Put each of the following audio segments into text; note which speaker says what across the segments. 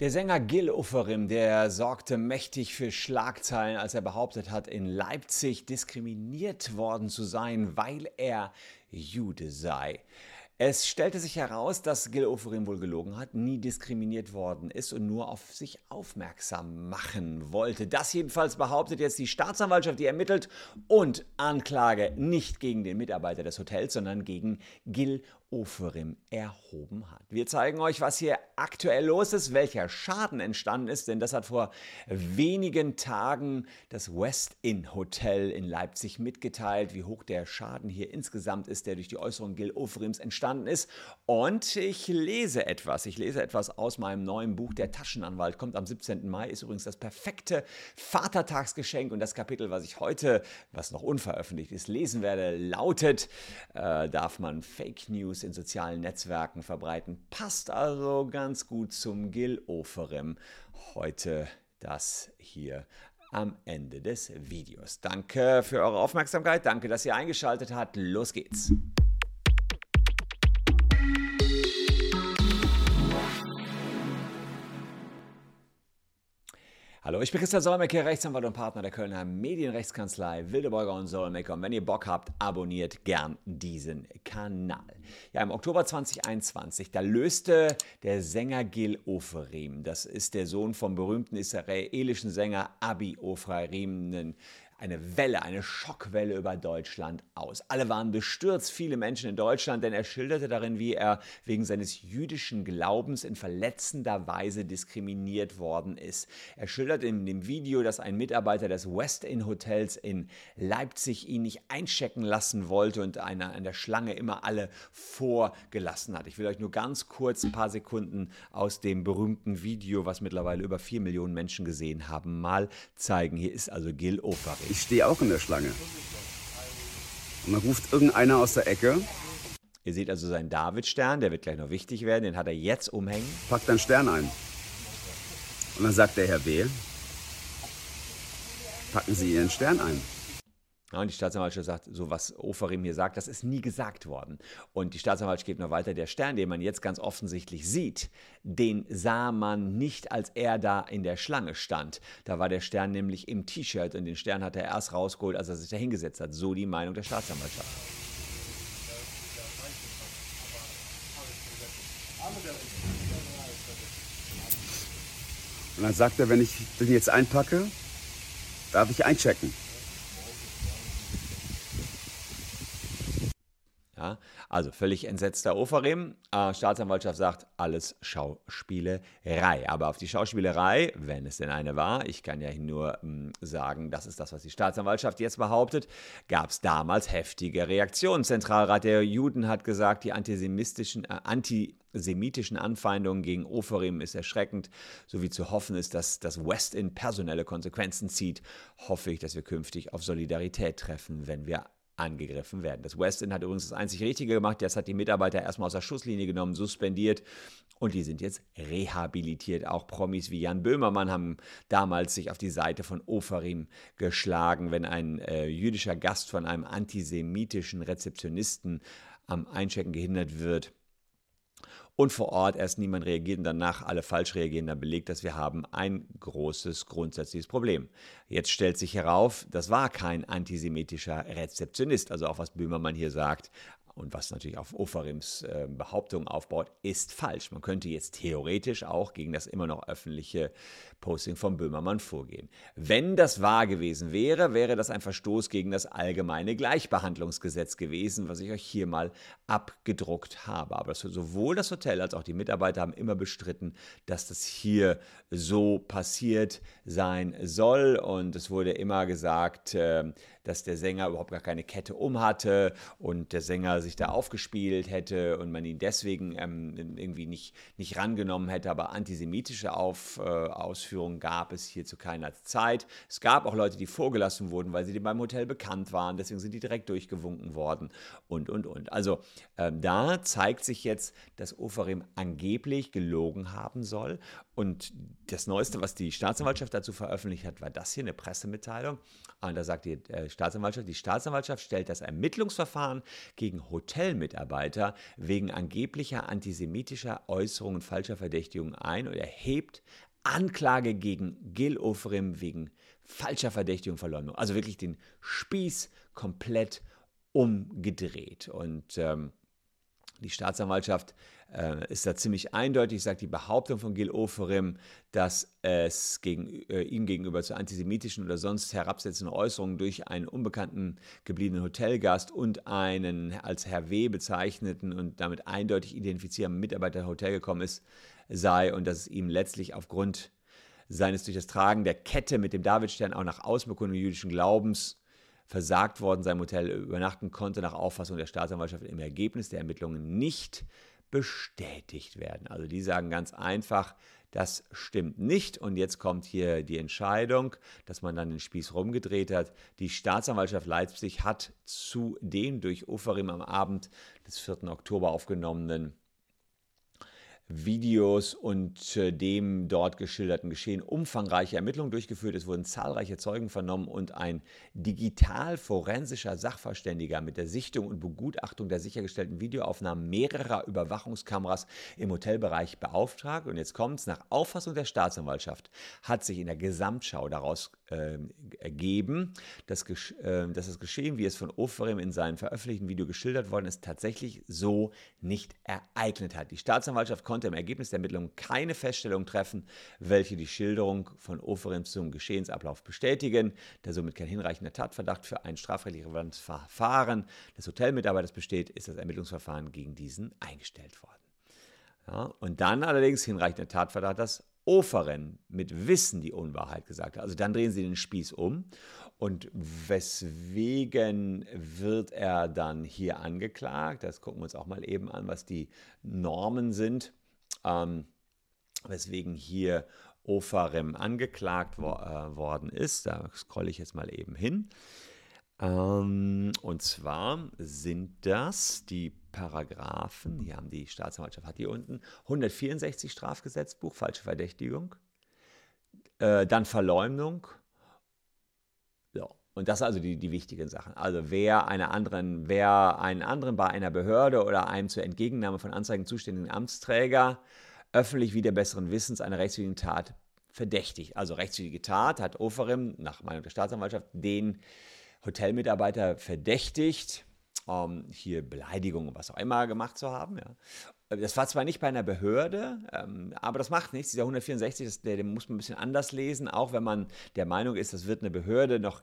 Speaker 1: Der Sänger Gil Oferim, der sorgte mächtig für Schlagzeilen, als er behauptet hat, in Leipzig diskriminiert worden zu sein, weil er Jude sei. Es stellte sich heraus, dass Gil Oferim wohl gelogen hat, nie diskriminiert worden ist und nur auf sich aufmerksam machen wollte. Das jedenfalls behauptet jetzt die Staatsanwaltschaft, die ermittelt und Anklage nicht gegen den Mitarbeiter des Hotels, sondern gegen Gil Oferim erhoben hat. Wir zeigen euch, was hier aktuell los ist, welcher Schaden entstanden ist, denn das hat vor wenigen Tagen das West Inn Hotel in Leipzig mitgeteilt, wie hoch der Schaden hier insgesamt ist, der durch die Äußerung Gil Oferims entstanden ist. Und ich lese etwas. Ich lese etwas aus meinem neuen Buch. Der Taschenanwalt kommt am 17. Mai, ist übrigens das perfekte Vatertagsgeschenk. Und das Kapitel, was ich heute, was noch unveröffentlicht ist, lesen werde, lautet, äh, darf man Fake News in sozialen Netzwerken verbreiten. Passt also ganz gut zum Gil Oferim. Heute das hier am Ende des Videos. Danke für eure Aufmerksamkeit, danke, dass ihr eingeschaltet habt. Los geht's. Hallo, ich bin Christian Solmecke, Rechtsanwalt und Partner der Kölner Medienrechtskanzlei Wildebeuger und Solmecke. Und wenn ihr Bock habt, abonniert gern diesen Kanal. Ja, im Oktober 2021, da löste der Sänger Gil Oferim, das ist der Sohn vom berühmten israelischen Sänger Abi Oferim, einen eine Welle, eine Schockwelle über Deutschland aus. Alle waren bestürzt, viele Menschen in Deutschland, denn er schilderte darin, wie er wegen seines jüdischen Glaubens in verletzender Weise diskriminiert worden ist. Er schildert in dem Video, dass ein Mitarbeiter des West Inn Hotels in Leipzig ihn nicht einchecken lassen wollte und einer an der Schlange immer alle vorgelassen hat. Ich will euch nur ganz kurz ein paar Sekunden aus dem berühmten Video, was mittlerweile über vier Millionen Menschen gesehen haben, mal zeigen. Hier ist also Gil Ofari.
Speaker 2: Ich stehe auch in der Schlange. Und dann ruft irgendeiner aus der Ecke.
Speaker 1: Ihr seht also seinen Davidstern, der wird gleich noch wichtig werden, den hat er jetzt umhängen.
Speaker 2: Packt einen Stern ein. Und dann sagt der Herr B., packen Sie Ihren Stern ein.
Speaker 1: Ja, und die Staatsanwaltschaft sagt, so was Oferim hier sagt, das ist nie gesagt worden. Und die Staatsanwaltschaft geht noch weiter, der Stern, den man jetzt ganz offensichtlich sieht, den sah man nicht, als er da in der Schlange stand. Da war der Stern nämlich im T-Shirt und den Stern hat er erst rausgeholt, als er sich da hingesetzt hat. So die Meinung der Staatsanwaltschaft.
Speaker 2: Und dann sagt er, wenn ich den jetzt einpacke, darf ich einchecken.
Speaker 1: Ja, also völlig entsetzter Oferim. Äh, Staatsanwaltschaft sagt, alles Schauspielerei. Aber auf die Schauspielerei, wenn es denn eine war, ich kann ja nur mh, hm, sagen, das ist das, was die Staatsanwaltschaft jetzt behauptet, gab es damals heftige Reaktionen. Zentralrat der Juden hat gesagt, die antisemitischen, äh, antisemitischen Anfeindungen gegen Oferim ist erschreckend, so wie zu hoffen ist, dass das West in personelle Konsequenzen zieht, hoffe ich, dass wir künftig auf Solidarität treffen, wenn wir angegriffen werden. Das Westin hat übrigens das einzig Richtige gemacht. Das hat die Mitarbeiter erstmal aus der Schusslinie genommen, suspendiert und die sind jetzt rehabilitiert. Auch Promis wie Jan Böhmermann haben damals sich auf die Seite von Ofarim geschlagen, wenn ein äh, jüdischer Gast von einem antisemitischen Rezeptionisten am Einchecken gehindert wird und vor Ort erst niemand reagiert und danach alle falsch reagieren, dann belegt, dass wir haben ein großes grundsätzliches Problem. Jetzt stellt sich herauf, das war kein antisemitischer Rezeptionist, also auch was Böhmermann hier sagt, und was natürlich auf Ofarims äh, Behauptungen aufbaut, ist falsch. Man könnte jetzt theoretisch auch gegen das immer noch öffentliche Posting von Böhmermann vorgehen. Wenn das wahr gewesen wäre, wäre das ein Verstoß gegen das allgemeine Gleichbehandlungsgesetz gewesen, was ich euch hier mal abgedruckt habe. Aber sowohl das Hotel als auch die Mitarbeiter haben immer bestritten, dass das hier so passiert sein soll. Und es wurde immer gesagt, äh, dass der Sänger überhaupt gar keine Kette um hatte und der Sänger sich da aufgespielt hätte und man ihn deswegen ähm, irgendwie nicht, nicht rangenommen hätte. Aber antisemitische Auf, äh, Ausführungen gab es hier zu keiner Zeit. Es gab auch Leute, die vorgelassen wurden, weil sie beim Hotel bekannt waren. Deswegen sind die direkt durchgewunken worden und, und, und. Also äh, da zeigt sich jetzt, dass Oferim angeblich gelogen haben soll. Und das Neueste, was die Staatsanwaltschaft dazu veröffentlicht hat, war das hier, eine Pressemitteilung. Und da sagt die äh, Staatsanwaltschaft, die Staatsanwaltschaft stellt das Ermittlungsverfahren gegen Hotelmitarbeiter wegen angeblicher antisemitischer Äußerungen falscher Verdächtigungen ein und erhebt Anklage gegen Gil Ofrim wegen falscher Verdächtigung, Verleumdung. Also wirklich den Spieß komplett umgedreht. Und ähm, die Staatsanwaltschaft äh, ist da ziemlich eindeutig, sagt die Behauptung von Gil Oferim, dass es gegen, äh, ihm gegenüber zu antisemitischen oder sonst herabsetzenden Äußerungen durch einen unbekannten gebliebenen Hotelgast und einen als Herr W. bezeichneten und damit eindeutig identifizierten Mitarbeiter der Hotel gekommen ist, sei und dass es ihm letztlich aufgrund seines durch das Tragen der Kette mit dem Davidstern auch nach Ausbekundung jüdischen Glaubens versagt worden sein Hotel übernachten konnte, nach Auffassung der Staatsanwaltschaft im Ergebnis der Ermittlungen nicht bestätigt werden. Also die sagen ganz einfach, das stimmt nicht. Und jetzt kommt hier die Entscheidung, dass man dann den Spieß rumgedreht hat. Die Staatsanwaltschaft Leipzig hat zu dem durch Uferim am Abend des 4. Oktober aufgenommenen Videos und äh, dem dort geschilderten Geschehen umfangreiche Ermittlungen durchgeführt. Es wurden zahlreiche Zeugen vernommen und ein digital-forensischer Sachverständiger mit der Sichtung und Begutachtung der sichergestellten Videoaufnahmen mehrerer Überwachungskameras im Hotelbereich beauftragt. Und jetzt kommt es, nach Auffassung der Staatsanwaltschaft hat sich in der Gesamtschau daraus äh, ergeben, dass, äh, dass, das Geschehen, wie es von Oferim in seinem veröffentlichten Video geschildert worden ist, tatsächlich so nicht ereignet hat. Die Staatsanwaltschaft konnte im Ergebnis der Ermittlungen keine Feststellung treffen, welche die Schilderung von Oferim zum Geschehensablauf bestätigen, der somit kein hinreichender Tatverdacht für ein strafrechtlich relevantes Verfahren des Hotelmitarbeiters besteht, ist das Ermittlungsverfahren gegen diesen eingestellt worden. Ja, und dann allerdings hinreichender Tatverdacht, dass Oferen mit Wissen die Unwahrheit gesagt hat. Also dann drehen sie den Spieß um. Und weswegen wird er dann hier angeklagt? Das gucken wir uns auch mal eben an, was die Normen sind. Ähm, weswegen hier Ofarem angeklagt wo, äh, worden ist. Da scrolle ich jetzt mal eben hin. Ähm, und zwar sind das die Paragraphen, hier haben die Staatsanwaltschaft, hat hier unten 164 Strafgesetzbuch, falsche Verdächtigung, äh, dann Verleumdung. So. Und das sind also die, die wichtigen Sachen. Also wer, einer anderen, wer einen anderen bei einer Behörde oder einem zur Entgegennahme von Anzeigen zuständigen Amtsträger öffentlich wieder besseren Wissens einer rechtswidrigen Tat verdächtigt. Also rechtswidrige Tat hat Oferim nach Meinung der Staatsanwaltschaft den Hotelmitarbeiter verdächtigt, ähm, hier Beleidigung und was auch immer gemacht zu haben. Ja. Das war zwar nicht bei einer Behörde, ähm, aber das macht nichts. Dieser 164, das, der, den muss man ein bisschen anders lesen, auch wenn man der Meinung ist, das wird eine Behörde noch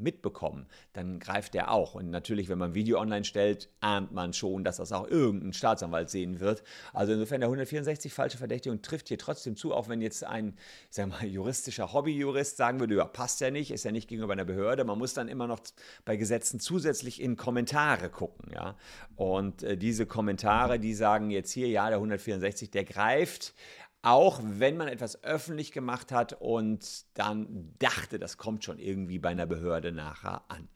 Speaker 1: mitbekommen, dann greift der auch. Und natürlich, wenn man ein Video online stellt, ahnt man schon, dass das auch irgendein Staatsanwalt sehen wird. Also insofern der 164 falsche Verdächtigung trifft hier trotzdem zu, auch wenn jetzt ein, sag mal, juristischer Hobbyjurist sagen würde, ja, passt ja nicht, ist ja nicht gegenüber einer Behörde. Man muss dann immer noch bei Gesetzen zusätzlich in Kommentare gucken, ja. Und äh, diese Kommentare, die sagen jetzt hier, ja, der 164, der greift auch wenn man etwas öffentlich gemacht hat und dann dachte, das kommt schon irgendwie bei einer Behörde nachher an.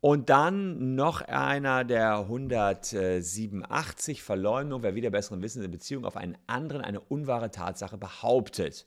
Speaker 1: Und dann noch einer der 187 Verleumdung, wer wieder besseren Wissens in Beziehung auf einen anderen eine unwahre Tatsache behauptet.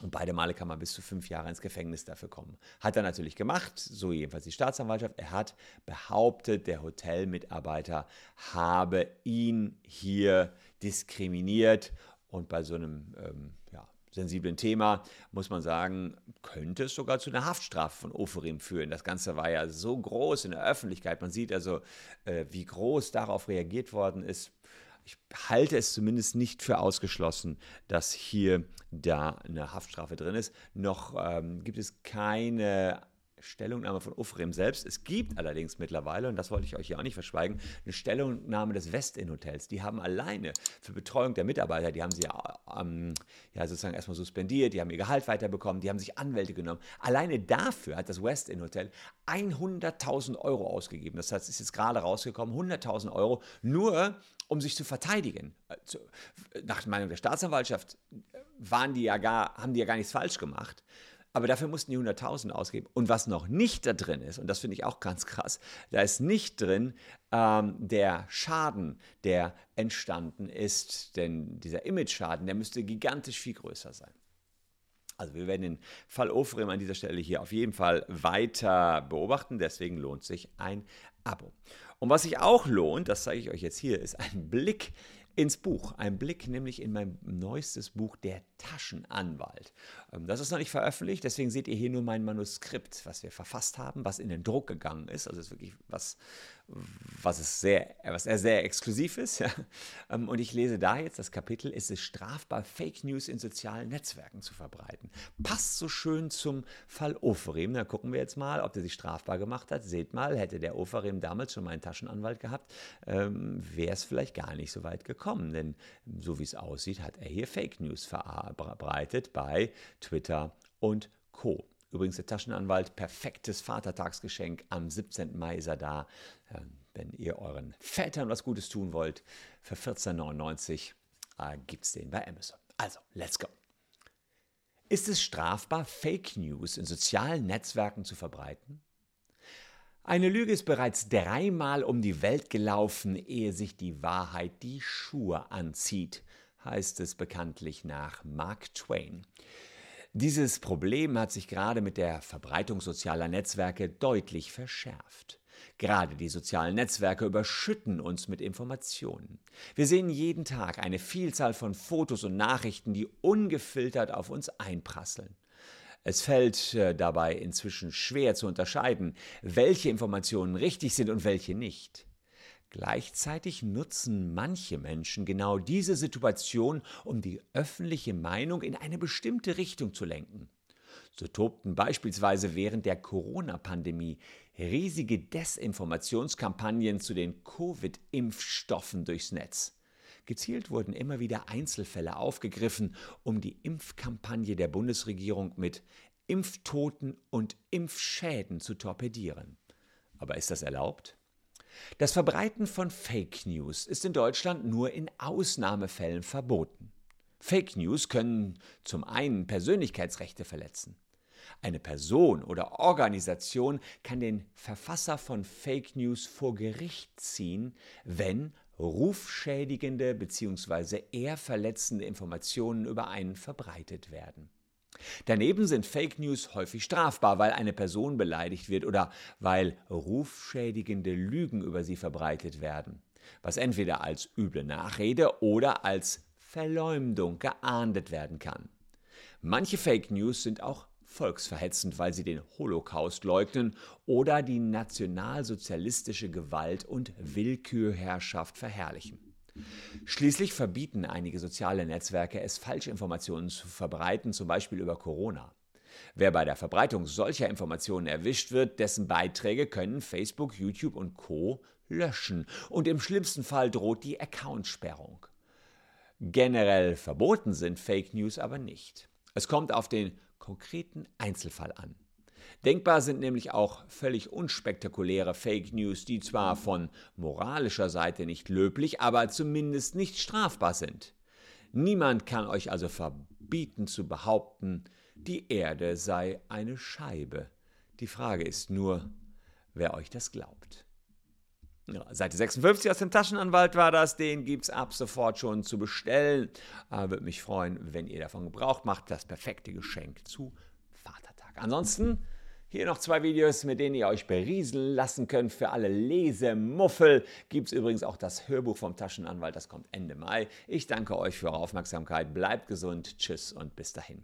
Speaker 1: Und beide Male kann man bis zu fünf Jahre ins Gefängnis dafür kommen. Hat er natürlich gemacht, so jedenfalls die Staatsanwaltschaft. Er hat behauptet, der Hotelmitarbeiter habe ihn hier diskriminiert und bei so einem ähm, ja, sensiblen Thema muss man sagen, könnte es sogar zu einer Haftstrafe von Oferim führen. Das Ganze war ja so groß in der Öffentlichkeit. Man sieht also, äh, wie groß darauf reagiert worden ist. Ich halte es zumindest nicht für ausgeschlossen, dass hier da eine Haftstrafe drin ist. Noch ähm, gibt es keine Stellungnahme von Ufrim selbst. Es gibt allerdings mittlerweile, und das wollte ich euch hier auch nicht verschweigen, eine Stellungnahme des Westin-Hotels. Die haben alleine für Betreuung der Mitarbeiter, die haben sie ja, ähm, ja sozusagen erstmal suspendiert, die haben ihr Gehalt weiterbekommen, die haben sich Anwälte genommen. Alleine dafür hat das Westin-Hotel 100.000 Euro ausgegeben. Das heißt, es ist jetzt gerade rausgekommen, 100.000 Euro, nur um sich zu verteidigen. Nach Meinung der Staatsanwaltschaft waren die ja gar, haben die ja gar nichts falsch gemacht. Aber dafür mussten die 100.000 ausgeben. Und was noch nicht da drin ist, und das finde ich auch ganz krass, da ist nicht drin ähm, der Schaden, der entstanden ist. Denn dieser Image-Schaden, der müsste gigantisch viel größer sein. Also wir werden den Fall Ofrim an dieser Stelle hier auf jeden Fall weiter beobachten, deswegen lohnt sich ein Abo. Und was sich auch lohnt, das zeige ich euch jetzt hier, ist ein Blick ins Buch. Ein Blick nämlich in mein neuestes Buch, Der Taschenanwalt. Ähm, das ist noch nicht veröffentlicht, deswegen seht ihr hier nur mein Manuskript, was wir verfasst haben, was in den Druck gegangen ist. Also es ist wirklich was, was, ist sehr, was sehr exklusiv ist. Ja. Ähm, und ich lese da jetzt das Kapitel, ist es strafbar, Fake News in sozialen Netzwerken zu verbreiten. Passt so schön zum Fall Oferim. Da gucken wir jetzt mal, ob der sich strafbar gemacht hat. Seht mal, hätte der Oferim damals schon mal einen Taschenanwalt gehabt, ähm, wäre es vielleicht gar nicht so weit gekommen. Denn so wie es aussieht, hat er hier Fake News verbreitet bei Twitter und Co. Übrigens der Taschenanwalt, perfektes Vatertagsgeschenk. Am 17. Mai ist er da. Ähm, wenn ihr euren Vätern was Gutes tun wollt, für 14,99 äh, gibt es den bei Amazon. Also, let's go. Ist es strafbar, Fake News in sozialen Netzwerken zu verbreiten? Eine Lüge ist bereits dreimal um die Welt gelaufen, ehe sich die Wahrheit die Schuhe anzieht, heißt es bekanntlich nach Mark Twain. Dieses Problem hat sich gerade mit der Verbreitung sozialer Netzwerke deutlich verschärft. Gerade die sozialen Netzwerke überschütten uns mit Informationen. Wir sehen jeden Tag eine Vielzahl von Fotos und Nachrichten, die ungefiltert auf uns einprasseln. Es fällt äh, dabei inzwischen schwer zu unterscheiden, welche Informationen richtig sind und welche nicht. Gleichzeitig nutzen manche Menschen genau diese Situation, um die öffentliche Meinung in eine bestimmte Richtung zu lenken. So tobten beispielsweise während der Corona-Pandemie riesige Desinformationskampagnen zu den Covid-Impfstoffen durchs Netz. Gezielt wurden immer wieder Einzelfälle aufgegriffen, um die Impfkampagne der Bundesregierung mit Impftoten und Impfschäden zu torpedieren. Aber ist das erlaubt? Das Verbreiten von Fake News ist in Deutschland nur in Ausnahmefällen verboten. Fake News können zum einen Persönlichkeitsrechte verletzen. Eine Person oder Organisation kann den Verfasser von Fake News vor Gericht ziehen, wenn rufschädigende bzw. eher verletzende Informationen über einen verbreitet werden. Daneben sind Fake News häufig strafbar, weil eine Person beleidigt wird oder weil rufschädigende Lügen über sie verbreitet werden, was entweder als üble Nachrede oder als Verleumdung geahndet werden kann. Manche Fake News sind auch volksverhetzend, weil sie den Holocaust leugnen oder die nationalsozialistische Gewalt und Willkürherrschaft verherrlichen. Schließlich verbieten einige soziale Netzwerke es, Falschinformationen zu verbreiten, zum Beispiel über Corona. Wer bei der Verbreitung solcher Informationen erwischt wird, dessen Beiträge können Facebook, YouTube und Co löschen und im schlimmsten Fall droht die Accountsperrung. Generell verboten sind Fake News aber nicht. Es kommt auf den konkreten Einzelfall an. Denkbar sind nämlich auch völlig unspektakuläre Fake News, die zwar von moralischer Seite nicht löblich, aber zumindest nicht strafbar sind. Niemand kann euch also verbieten zu behaupten, die Erde sei eine Scheibe. Die Frage ist nur, wer euch das glaubt. Ja, Seite 56 aus dem Taschenanwalt war das. Den gibt es ab sofort schon zu bestellen. Äh, Würde mich freuen, wenn ihr davon Gebrauch macht. Das perfekte Geschenk zu. Ansonsten hier noch zwei Videos, mit denen ihr euch berieseln lassen könnt. Für alle Lesemuffel gibt es übrigens auch das Hörbuch vom Taschenanwalt. Das kommt Ende Mai. Ich danke euch für eure Aufmerksamkeit. Bleibt gesund. Tschüss und bis dahin.